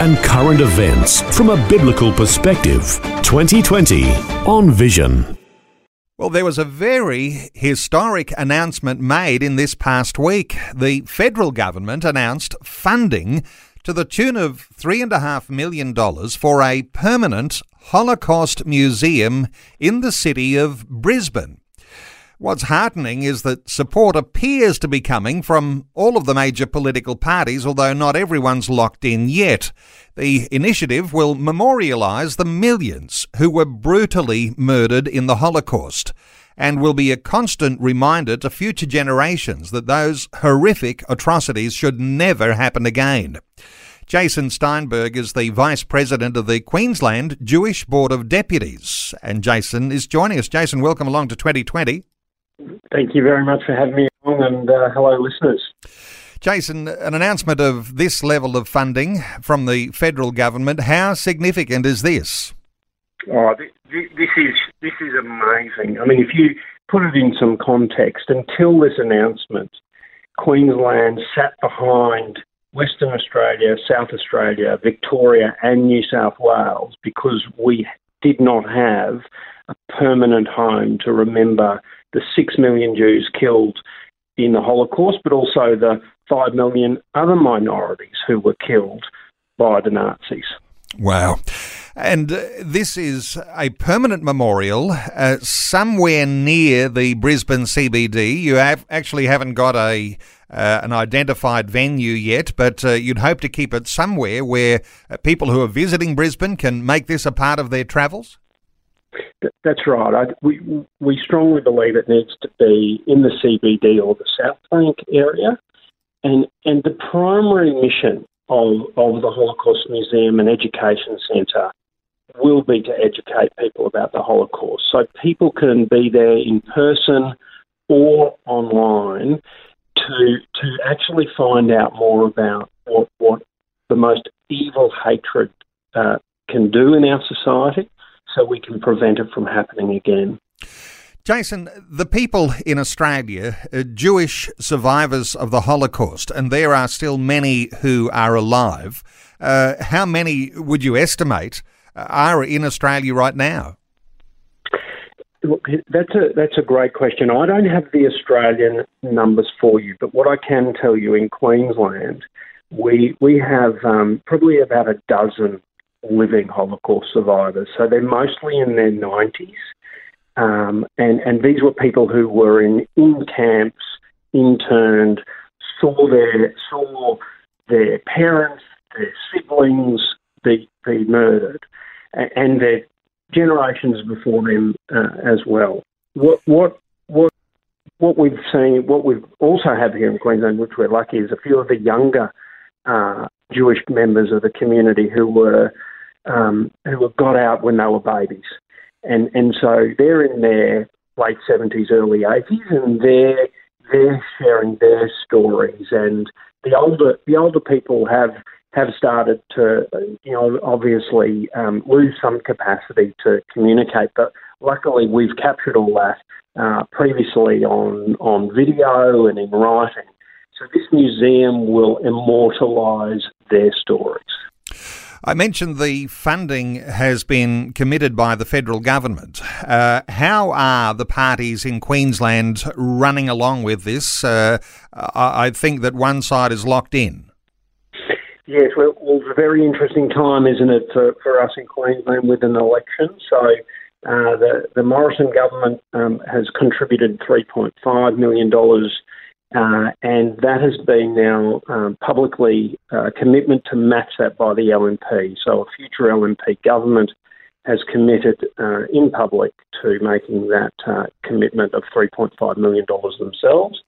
and current events from a biblical perspective. 2020 on Vision. Well, there was a very historic announcement made in this past week. The federal government announced funding to the tune of $3.5 million for a permanent Holocaust museum in the city of Brisbane. What's heartening is that support appears to be coming from all of the major political parties, although not everyone's locked in yet. The initiative will memorialise the millions who were brutally murdered in the Holocaust and will be a constant reminder to future generations that those horrific atrocities should never happen again. Jason Steinberg is the Vice President of the Queensland Jewish Board of Deputies, and Jason is joining us. Jason, welcome along to 2020. Thank you very much for having me on, and uh, hello, listeners. Jason, an announcement of this level of funding from the federal government, how significant is this? Oh, this, this is this is amazing. I mean, if you put it in some context, until this announcement, Queensland sat behind Western Australia, South Australia, Victoria, and New South Wales because we did not have a permanent home to remember the six million Jews killed in the Holocaust, but also the five million other minorities who were killed by the Nazis. Wow. And uh, this is a permanent memorial uh, somewhere near the Brisbane CBD. You have actually haven't got a uh, an identified venue yet, but uh, you'd hope to keep it somewhere where uh, people who are visiting Brisbane can make this a part of their travels. That's right. I, we we strongly believe it needs to be in the CBD or the South Bank area, and and the primary mission of of the Holocaust Museum and Education Centre will be to educate people about the Holocaust, so people can be there in person or online to to actually find out more about what what the most evil hatred uh, can do in our society so we can prevent it from happening again. Jason, the people in Australia, Jewish survivors of the Holocaust, and there are still many who are alive. Uh, how many would you estimate are in Australia right now? That's a that's a great question. I don't have the Australian numbers for you, but what I can tell you in Queensland, we we have um, probably about a dozen living Holocaust survivors. So they're mostly in their 90s. Um, and, and these were people who were in, in camps, interned, saw their, saw their parents, their siblings be, be murdered, and their generations before them uh, as well. What, what, what, what we've seen, what we also have here in Queensland, which we're lucky, is a few of the younger uh, Jewish members of the community who were um, who have got out when they were babies, and and so they're in their late seventies, early eighties, and they're they're sharing their stories, and the older the older people have have started to, you know, obviously um, lose some capacity to communicate, but luckily we've captured all that uh, previously on on video and in writing. So this museum will immortalise their stories. I mentioned the funding has been committed by the federal government. Uh, how are the parties in Queensland running along with this? Uh, I think that one side is locked in. Yes, well, it's a very interesting time, isn't it, for, for us in Queensland with an election? So uh, the, the Morrison government um, has contributed $3.5 million uh, and that has been now um, publicly uh, commitment to match that by the LNP. So a future LNP government has committed uh, in public to making that uh, commitment of $3.5 million themselves.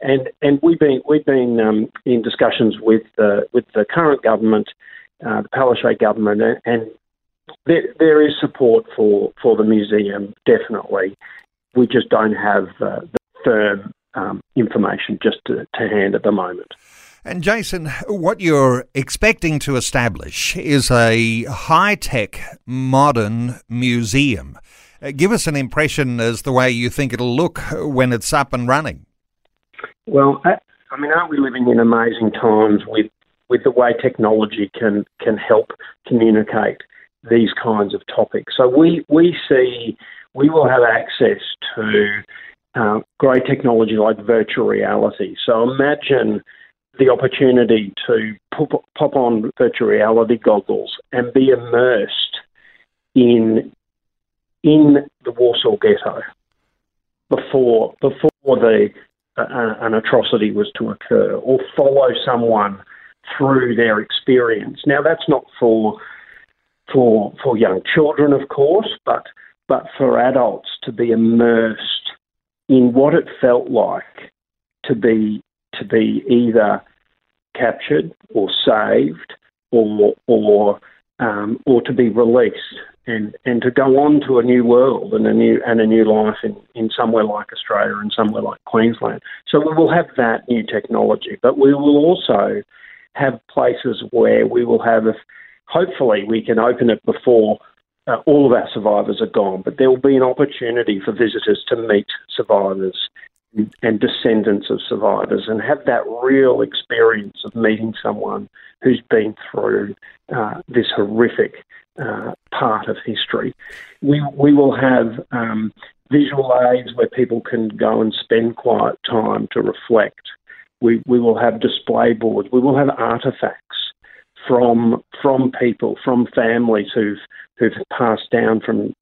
And and we've been we've been um, in discussions with the with the current government, uh, the Palaszczuk government, and there, there is support for, for the museum, definitely. We just don't have uh, the firm um, information just to, to hand at the moment. And Jason, what you're expecting to establish is a high tech, modern museum. Uh, give us an impression as the way you think it'll look when it's up and running. Well, I, I mean, aren't we living in amazing times with, with the way technology can, can help communicate these kinds of topics? So we, we see we will have access to uh, great technology like virtual reality. So imagine the opportunity to pop, pop on virtual reality goggles and be immersed in in the Warsaw Ghetto before before the an atrocity was to occur, or follow someone through their experience. Now that's not for for for young children, of course, but but for adults to be immersed in what it felt like to be to be either captured or saved or or um, or to be released and, and to go on to a new world and a new and a new life in, in somewhere like Australia and somewhere like Queensland. So we will have that new technology, but we will also have places where we will have, hopefully, we can open it before uh, all of our survivors are gone, but there will be an opportunity for visitors to meet survivors and descendants of survivors and have that real experience of meeting someone who's been through uh, this horrific uh, part of history. We, we will have um, visual aids where people can go and spend quiet time to reflect. We, we will have display boards. We will have artifacts from from people, from families who've who've passed down from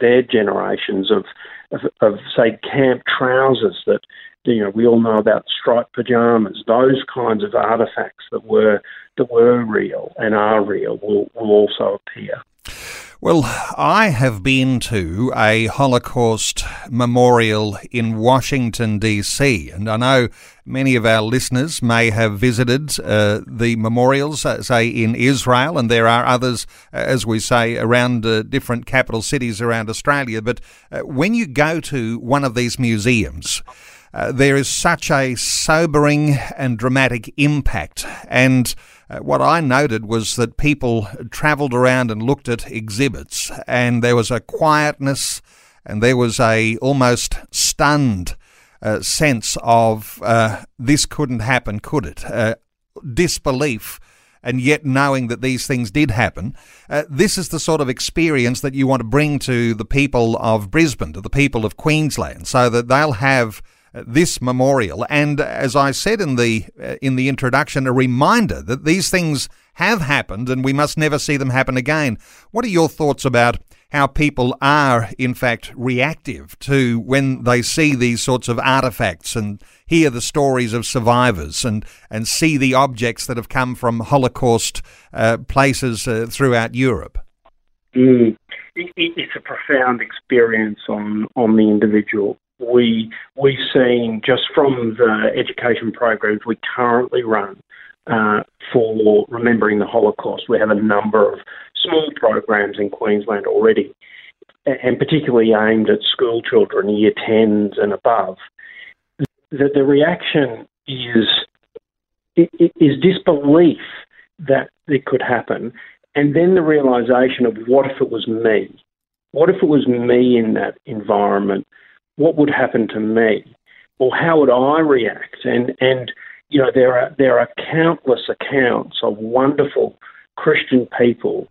their generations of, of, of say camp trousers that you know we all know about striped pajamas. Those kinds of artifacts that were that were real and are real will, will also appear. Well, I have been to a Holocaust memorial in Washington, D.C., and I know many of our listeners may have visited uh, the memorials, uh, say, in Israel, and there are others, uh, as we say, around uh, different capital cities around Australia. But uh, when you go to one of these museums, there is such a sobering and dramatic impact. And uh, what I noted was that people travelled around and looked at exhibits, and there was a quietness and there was a almost stunned uh, sense of uh, this couldn't happen, could it? Uh, disbelief and yet knowing that these things did happen. Uh, this is the sort of experience that you want to bring to the people of Brisbane, to the people of Queensland, so that they'll have this memorial. And as I said in the uh, in the introduction, a reminder that these things have happened and we must never see them happen again. What are your thoughts about how people are, in fact, reactive to when they see these sorts of artifacts and hear the stories of survivors and, and see the objects that have come from Holocaust uh, places uh, throughout Europe? Mm. It's a profound experience on, on the individual we we've seen just from the education programs we currently run uh, for remembering the Holocaust. We have a number of small programs in Queensland already, and particularly aimed at school children, year tens and above. The, the reaction is is disbelief that it could happen, and then the realization of what if it was me? What if it was me in that environment? What would happen to me, or how would I react? And and you know there are there are countless accounts of wonderful Christian people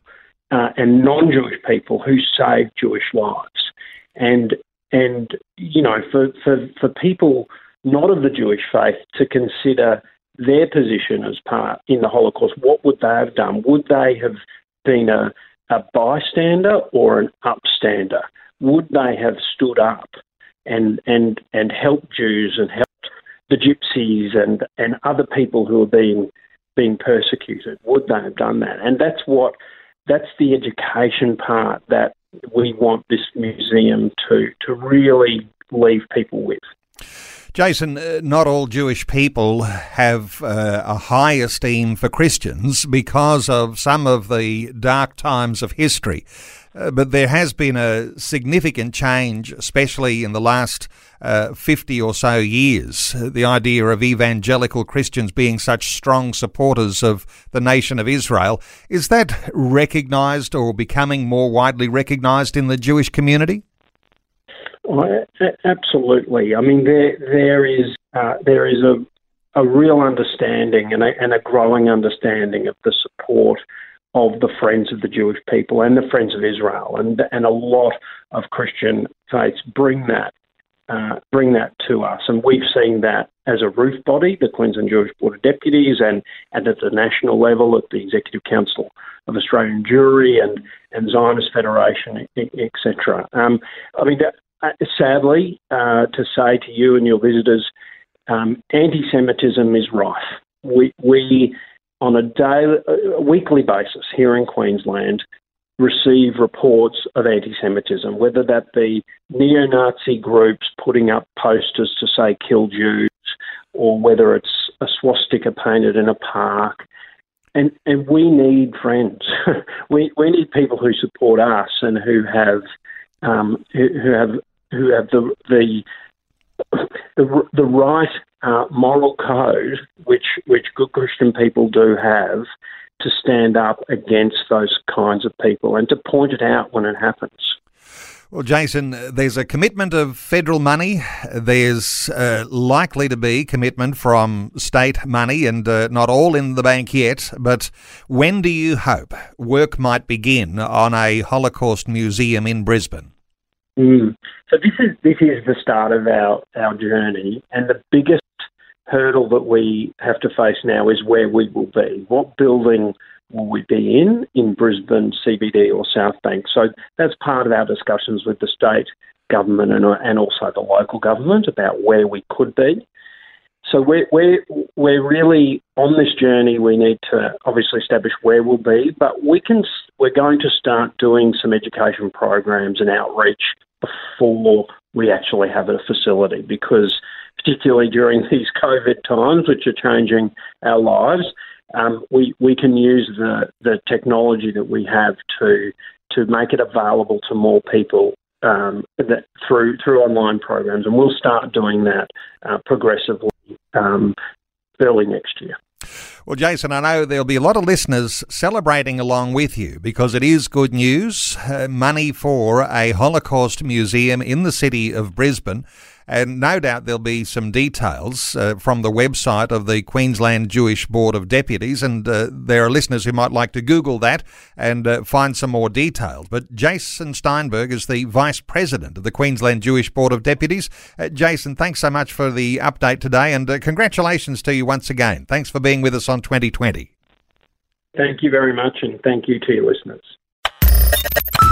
uh, and non-Jewish people who saved Jewish lives, and and you know for for for people not of the Jewish faith to consider their position as part in the Holocaust, what would they have done? Would they have been a, a bystander or an upstander? Would they have stood up and and and help Jews and help the gypsies and and other people who are being being persecuted? Would they have done that? And that's what that's the education part that we want this museum to to really leave people with. Jason, uh, not all Jewish people have uh, a high esteem for Christians because of some of the dark times of history. Uh, but there has been a significant change, especially in the last uh, 50 or so years. The idea of evangelical Christians being such strong supporters of the nation of Israel. Is that recognised or becoming more widely recognised in the Jewish community? Oh, absolutely. I mean, there there is uh, there is a a real understanding and a, and a growing understanding of the support of the Friends of the Jewish people and the Friends of Israel, and and a lot of Christian faiths bring that uh, bring that to us, and we've seen that as a roof body, the Queensland Jewish Board of Deputies, and and at the national level at the Executive Council of Australian Jewry and and Zionist Federation, etc. Um, I mean, sadly, uh, to say to you and your visitors, um, anti-Semitism is rife. We, we on a daily, a weekly basis here in Queensland, receive reports of anti-Semitism, whether that be neo-Nazi groups putting up posters to say "Kill Jews," or whether it's a swastika painted in a park. And and we need friends. we we need people who support us and who have um, who, who have who have the the the, the right uh, moral code, which which good Christian people do have, to stand up against those kinds of people and to point it out when it happens. Well, Jason, there's a commitment of federal money. There's uh, likely to be commitment from state money, and uh, not all in the bank yet. But when do you hope work might begin on a Holocaust museum in Brisbane? Mm. So this is this is the start of our our journey, and the biggest hurdle that we have to face now is where we will be. What building will we be in in Brisbane CBD or South Bank? So that's part of our discussions with the state government and and also the local government about where we could be. So we're, we're, we're really on this journey. We need to obviously establish where we'll be, but we can, we're going to start doing some education programs and outreach before we actually have a facility because particularly during these COVID times, which are changing our lives, um, we, we can use the, the technology that we have to to make it available to more people um, that through through online programs, and we'll start doing that uh, progressively um, early next year. Well, Jason, I know there'll be a lot of listeners celebrating along with you because it is good news. Uh, money for a Holocaust museum in the city of Brisbane. And no doubt there'll be some details uh, from the website of the Queensland Jewish Board of Deputies. And uh, there are listeners who might like to Google that and uh, find some more details. But Jason Steinberg is the Vice President of the Queensland Jewish Board of Deputies. Uh, Jason, thanks so much for the update today. And uh, congratulations to you once again. Thanks for being with us on 2020. Thank you very much. And thank you to your listeners.